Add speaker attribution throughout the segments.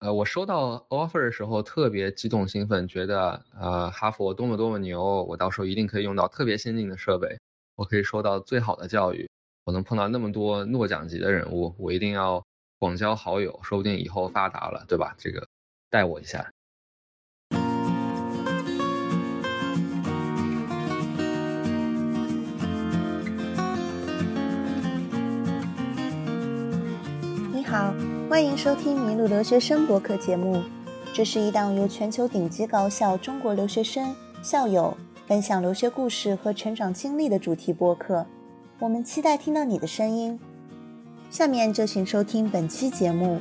Speaker 1: 呃，我收到 offer 的时候特别激动兴奋，觉得呃哈佛多么多么牛，我到时候一定可以用到特别先进的设备，我可以收到最好的教育，我能碰到那么多诺奖级的人物，我一定要广交好友，说不定以后发达了，对吧？这个带我一下。
Speaker 2: 你好。欢迎收听《迷路留学生》博客节目，这是一档由全球顶级高校中国留学生校友分享留学故事和成长经历的主题播客。我们期待听到你的声音。下面就请收听本期节目。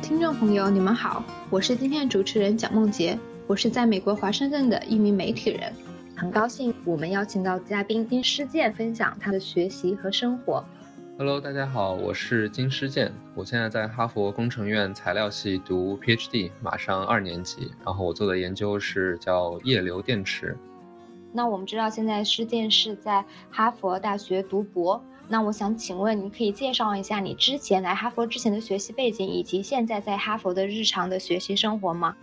Speaker 3: 听众朋友，你们好，我是今天的主持人蒋梦洁，我是在美国华盛顿的一名媒体人。很高兴我们邀请到嘉宾金师健分享他的学习和生活。
Speaker 1: Hello，大家好，我是金师健，我现在在哈佛工程院材料系读 PhD，马上二年级。然后我做的研究是叫液流电池。
Speaker 3: 那我们知道现在师健是在哈佛大学读博，那我想请问，你可以介绍一下你之前来哈佛之前的学习背景，以及现在在哈佛的日常的学习生活吗？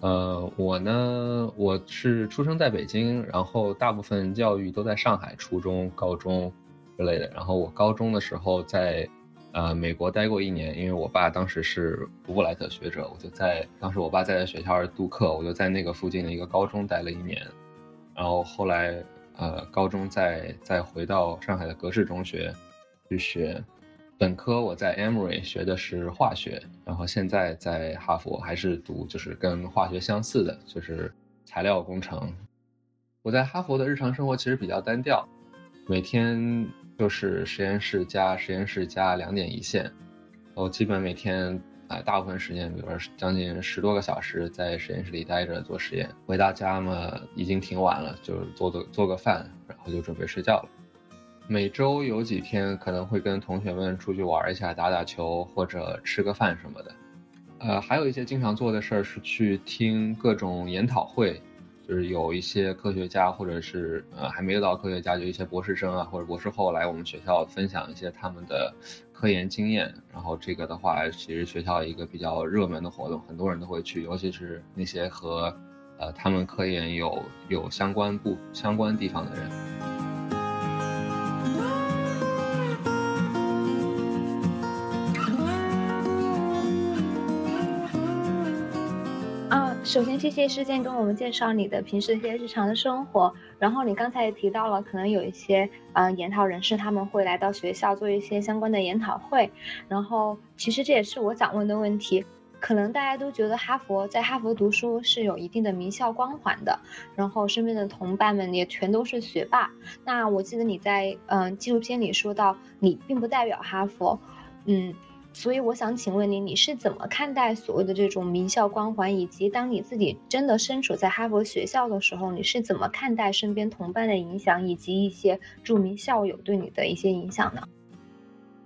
Speaker 1: 呃，我呢，我是出生在北京，然后大部分教育都在上海，初中、高中之类的。然后我高中的时候在呃美国待过一年，因为我爸当时是福布莱特学者，我就在当时我爸在学校度课，我就在那个附近的一个高中待了一年。然后后来呃高中再再回到上海的格式中学去学。本科我在 Emory 学的是化学，然后现在在哈佛还是读就是跟化学相似的，就是材料工程。我在哈佛的日常生活其实比较单调，每天就是实验室加实验室加两点一线，我基本每天啊大部分时间，比如说将近十多个小时在实验室里待着做实验。回到家嘛，已经挺晚了，就是做做做个饭，然后就准备睡觉了。每周有几天可能会跟同学们出去玩一下，打打球或者吃个饭什么的。呃，还有一些经常做的事儿是去听各种研讨会，就是有一些科学家或者是呃还没有到科学家，就一些博士生啊或者博士后来我们学校分享一些他们的科研经验。然后这个的话，其实学校一个比较热门的活动，很多人都会去，尤其是那些和呃他们科研有有相关不相关地方的人。
Speaker 3: 首先，谢谢事件跟我们介绍你的平时一些日常的生活。然后你刚才也提到了，可能有一些嗯研讨人士他们会来到学校做一些相关的研讨会。然后，其实这也是我想问的问题。可能大家都觉得哈佛在哈佛读书是有一定的名校光环的，然后身边的同伴们也全都是学霸。那我记得你在嗯纪录片里说到，你并不代表哈佛，嗯。所以我想请问你，你是怎么看待所谓的这种名校光环，以及当你自己真的身处在哈佛学校的时候，你是怎么看待身边同伴的影响，以及一些著名校友对你的一些影响呢？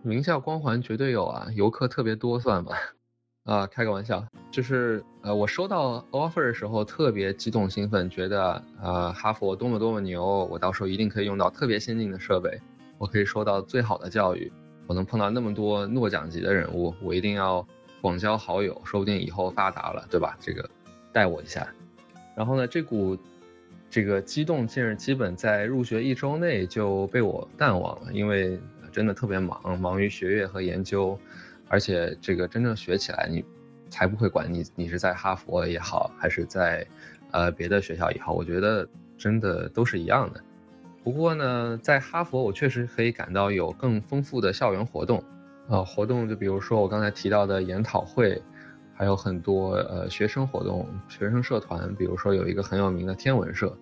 Speaker 1: 名校光环绝对有啊，游客特别多算吧？啊，开个玩笑，就是呃，我收到 offer 的时候特别激动兴奋，觉得呃哈佛多么多么牛，我到时候一定可以用到特别先进的设备，我可以收到最好的教育。我能碰到那么多诺奖级的人物，我一定要广交好友，说不定以后发达了，对吧？这个带我一下。然后呢，这股这个激动劲儿基本在入学一周内就被我淡忘了，因为真的特别忙，忙于学业和研究，而且这个真正学起来，你才不会管你你是在哈佛也好，还是在呃别的学校也好，我觉得真的都是一样的。不过呢，在哈佛，我确实可以感到有更丰富的校园活动，呃，活动就比如说我刚才提到的研讨会，还有很多呃学生活动、学生社团，比如说有一个很有名的天文社，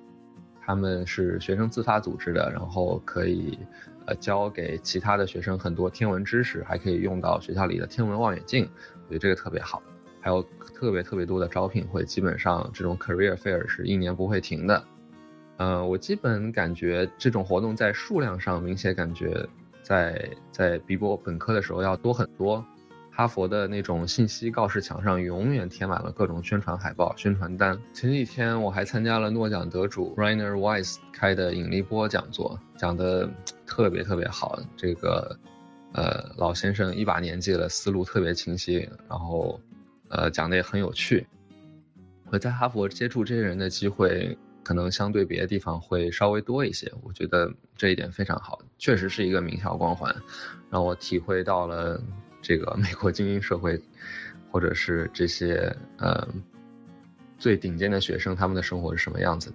Speaker 1: 他们是学生自发组织的，然后可以呃教给其他的学生很多天文知识，还可以用到学校里的天文望远镜，我觉得这个特别好。还有特别特别多的招聘会，基本上这种 career fair 是一年不会停的。呃，我基本感觉这种活动在数量上明显感觉在在比我本科的时候要多很多。哈佛的那种信息告示墙上永远贴满了各种宣传海报、宣传单。前几天我还参加了诺奖得主 Rainer Weiss 开的引力波讲座，讲的特别特别好。这个呃，老先生一把年纪了，思路特别清晰，然后，呃，讲的也很有趣。我在哈佛接触这些人的机会，可能相对别的地方会稍微多一些。我觉得这一点非常好，确实是一个名校光环，让我体会到了这个美国精英社会，或者是这些呃最顶尖的学生他们的生活是什么样子。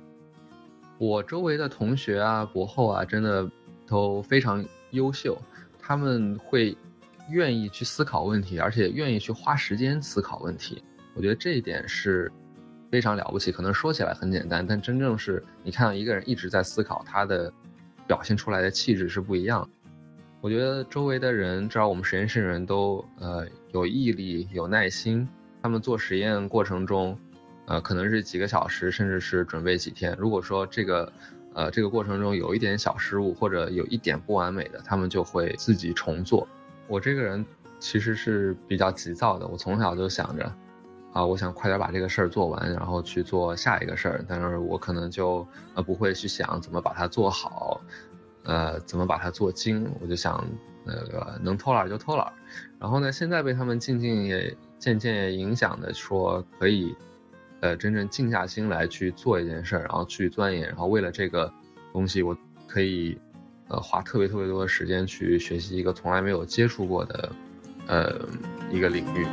Speaker 1: 我周围的同学啊、博后啊，真的都非常优秀。他们会愿意去思考问题，而且愿意去花时间思考问题。我觉得这一点是非常了不起。可能说起来很简单，但真正是你看到一个人一直在思考，他的表现出来的气质是不一样。我觉得周围的人，至少我们实验室的人都呃有毅力、有耐心。他们做实验过程中，呃，可能是几个小时，甚至是准备几天。如果说这个。呃，这个过程中有一点小失误或者有一点不完美的，他们就会自己重做。我这个人其实是比较急躁的，我从小就想着，啊，我想快点把这个事儿做完，然后去做下一个事儿。但是我可能就呃不会去想怎么把它做好，呃，怎么把它做精。我就想那个能偷懒就偷懒。然后呢，现在被他们静静也渐渐也影响的说可以。呃，真正静下心来去做一件事儿，然后去钻研，然后为了这个东西，我可以，呃，花特别特别多的时间去学习一个从来没有接触过的，呃，一个领域。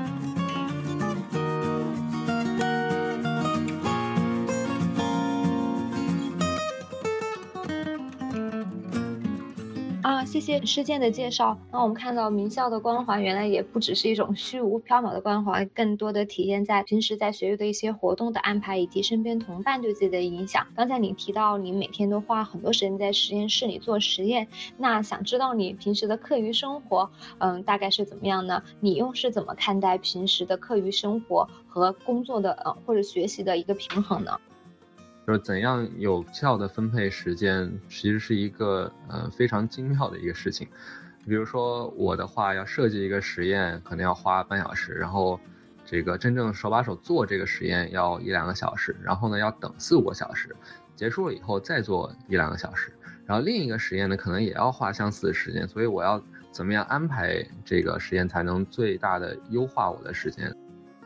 Speaker 3: 啊谢谢施建的介绍。那我们看到名校的光环，原来也不只是一种虚无缥缈的光环，更多的体现在平时在学校的一些活动的安排，以及身边同伴对自己的影响。刚才你提到你每天都花很多时间在实验室里做实验，那想知道你平时的课余生活，嗯，大概是怎么样呢？你又是怎么看待平时的课余生活和工作的呃或者学习的一个平衡呢？
Speaker 1: 就是怎样有效的分配时间，其实是一个呃非常精妙的一个事情。比如说我的话，要设计一个实验，可能要花半小时，然后这个真正手把手做这个实验要一两个小时，然后呢要等四五个小时，结束了以后再做一两个小时，然后另一个实验呢可能也要花相似的时间，所以我要怎么样安排这个实验才能最大的优化我的时间？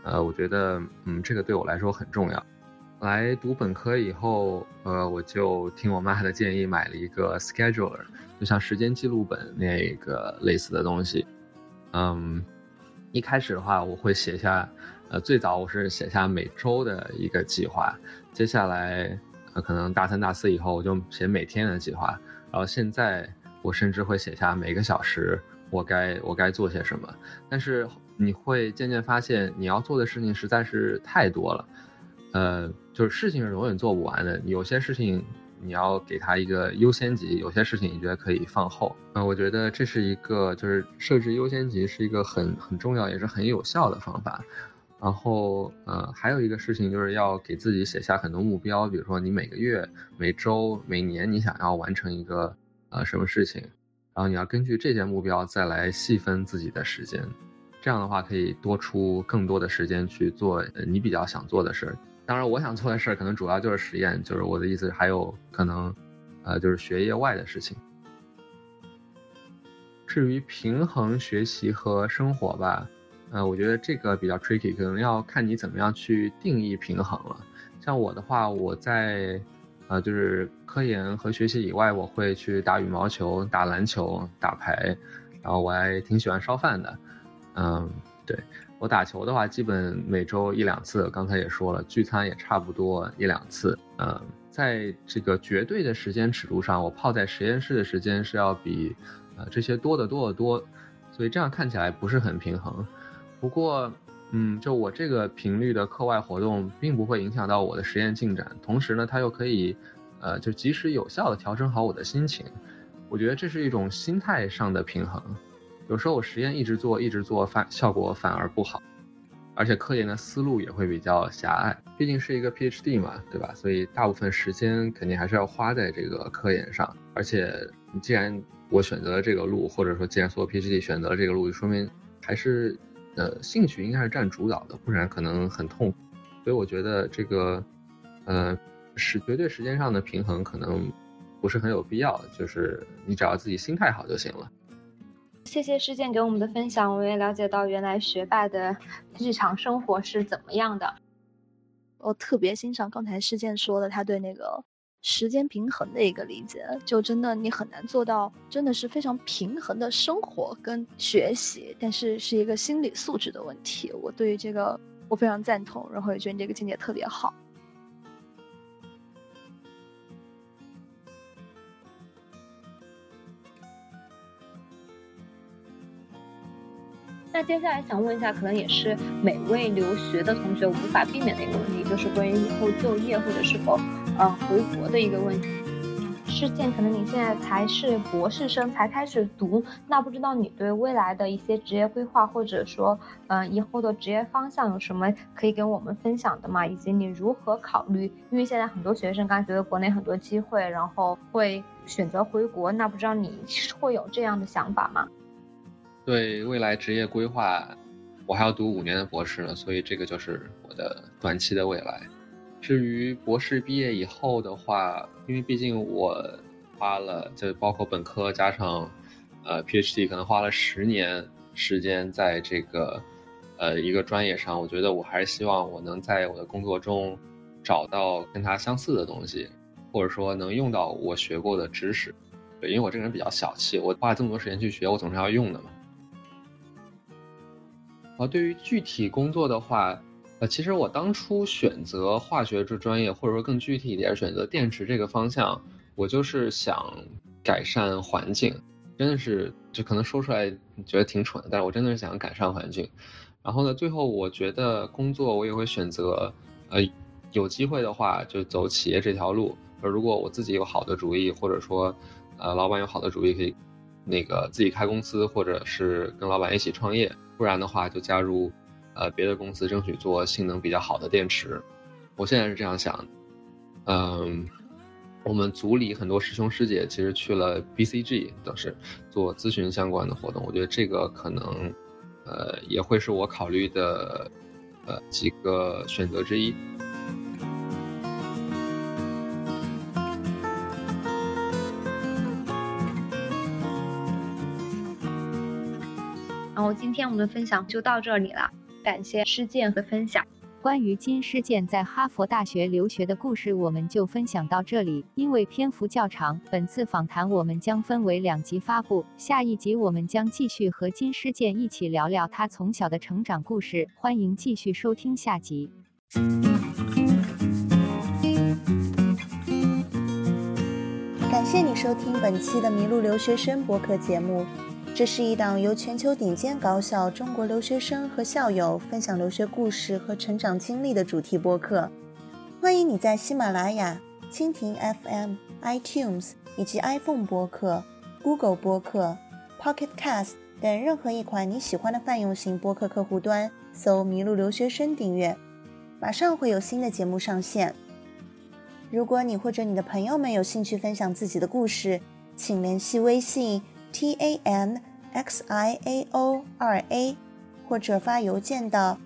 Speaker 1: 呃，我觉得嗯这个对我来说很重要。来读本科以后，呃，我就听我妈的建议买了一个 scheduler，就像时间记录本那个类似的东西。嗯，一开始的话，我会写下，呃，最早我是写下每周的一个计划，接下来，呃，可能大三、大四以后，我就写每天的计划，然后现在我甚至会写下每个小时我该我该做些什么。但是你会渐渐发现，你要做的事情实在是太多了。呃，就是事情是永远做不完的。有些事情你要给他一个优先级，有些事情你觉得可以放后。呃，我觉得这是一个就是设置优先级是一个很很重要也是很有效的方法。然后呃，还有一个事情就是要给自己写下很多目标，比如说你每个月、每周、每年你想要完成一个呃什么事情，然后你要根据这些目标再来细分自己的时间，这样的话可以多出更多的时间去做你比较想做的事儿。当然，我想做的事儿可能主要就是实验，就是我的意思还有可能，呃，就是学业外的事情。至于平衡学习和生活吧，呃，我觉得这个比较 tricky，可能要看你怎么样去定义平衡了。像我的话，我在，呃，就是科研和学习以外，我会去打羽毛球、打篮球、打牌，然后我还挺喜欢烧饭的，嗯，对。我打球的话，基本每周一两次。刚才也说了，聚餐也差不多一两次。嗯，在这个绝对的时间尺度上，我泡在实验室的时间是要比呃这些多得多得多，所以这样看起来不是很平衡。不过，嗯，就我这个频率的课外活动，并不会影响到我的实验进展。同时呢，它又可以，呃，就及时有效的调整好我的心情。我觉得这是一种心态上的平衡。有时候我实验一直做，一直做，反效果反而不好，而且科研的思路也会比较狭隘。毕竟是一个 PhD 嘛，对吧？所以大部分时间肯定还是要花在这个科研上。而且，既然我选择了这个路，或者说既然所有 PhD 选择了这个路，就说明还是，呃，兴趣应该是占主导的，不然可能很痛苦。所以我觉得这个，呃，是绝对时间上的平衡可能不是很有必要，就是你只要自己心态好就行了。
Speaker 3: 谢谢师健给我们的分享，我也了解到原来学霸的日常生活是怎么样的。
Speaker 4: 我特别欣赏刚才师健说的，他对那个时间平衡的一个理解，就真的你很难做到，真的是非常平衡的生活跟学习，但是是一个心理素质的问题。我对于这个我非常赞同，然后也觉得你这个见解特别好。
Speaker 3: 那接下来想问一下，可能也是每位留学的同学无法避免的一个问题，就是关于以后就业或者是否，呃，回国的一个问题。事件可能你现在才是博士生，才开始读，那不知道你对未来的一些职业规划，或者说，嗯，以后的职业方向有什么可以跟我们分享的吗？以及你如何考虑？因为现在很多学生刚觉得国内很多机会，然后会选择回国，那不知道你会有这样的想法吗？
Speaker 1: 对未来职业规划，我还要读五年的博士呢，所以这个就是我的短期的未来。至于博士毕业以后的话，因为毕竟我花了，就包括本科加上呃 PhD，可能花了十年时间在这个呃一个专业上，我觉得我还是希望我能在我的工作中找到跟它相似的东西，或者说能用到我学过的知识。对，因为我这个人比较小气，我花这么多时间去学，我总是要用的嘛。啊，对于具体工作的话，呃，其实我当初选择化学这专业，或者说更具体一点选择电池这个方向，我就是想改善环境，真的是就可能说出来觉得挺蠢，但是我真的是想改善环境。然后呢，最后我觉得工作我也会选择，呃，有机会的话就走企业这条路。而如果我自己有好的主意，或者说，呃，老板有好的主意，可以那个自己开公司，或者是跟老板一起创业。不然的话，就加入，呃，别的公司，争取做性能比较好的电池。我现在是这样想，嗯，我们组里很多师兄师姐其实去了 BCG，都是做咨询相关的活动。我觉得这个可能，呃，也会是我考虑的，呃，几个选择之一。
Speaker 3: 后今天我们的分享就到这里了，感谢施建和分享。
Speaker 5: 关于金施建在哈佛大学留学的故事，我们就分享到这里。因为篇幅较长，本次访谈我们将分为两集发布。下一集我们将继续和金施建一起聊聊他从小的成长故事。欢迎继续收听下集。
Speaker 2: 感谢你收听本期的麋鹿留学生博客节目。这是一档由全球顶尖高校中国留学生和校友分享留学故事和成长经历的主题播客。欢迎你在喜马拉雅、蜻蜓 FM、iTunes 以及 iPhone 播客、Google 播客、Pocket Cast 等任何一款你喜欢的泛用型播客客户端搜“麋鹿留学生”订阅，马上会有新的节目上线。如果你或者你的朋友们有兴趣分享自己的故事，请联系微信。T a n x i a o 二 a，或者发邮件到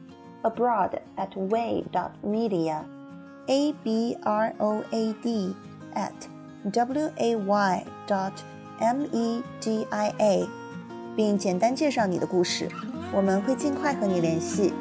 Speaker 2: abroad at way dot media，a b r o a d at w a y dot m e d i a，并简单介绍你的故事，我们会尽快和你联系。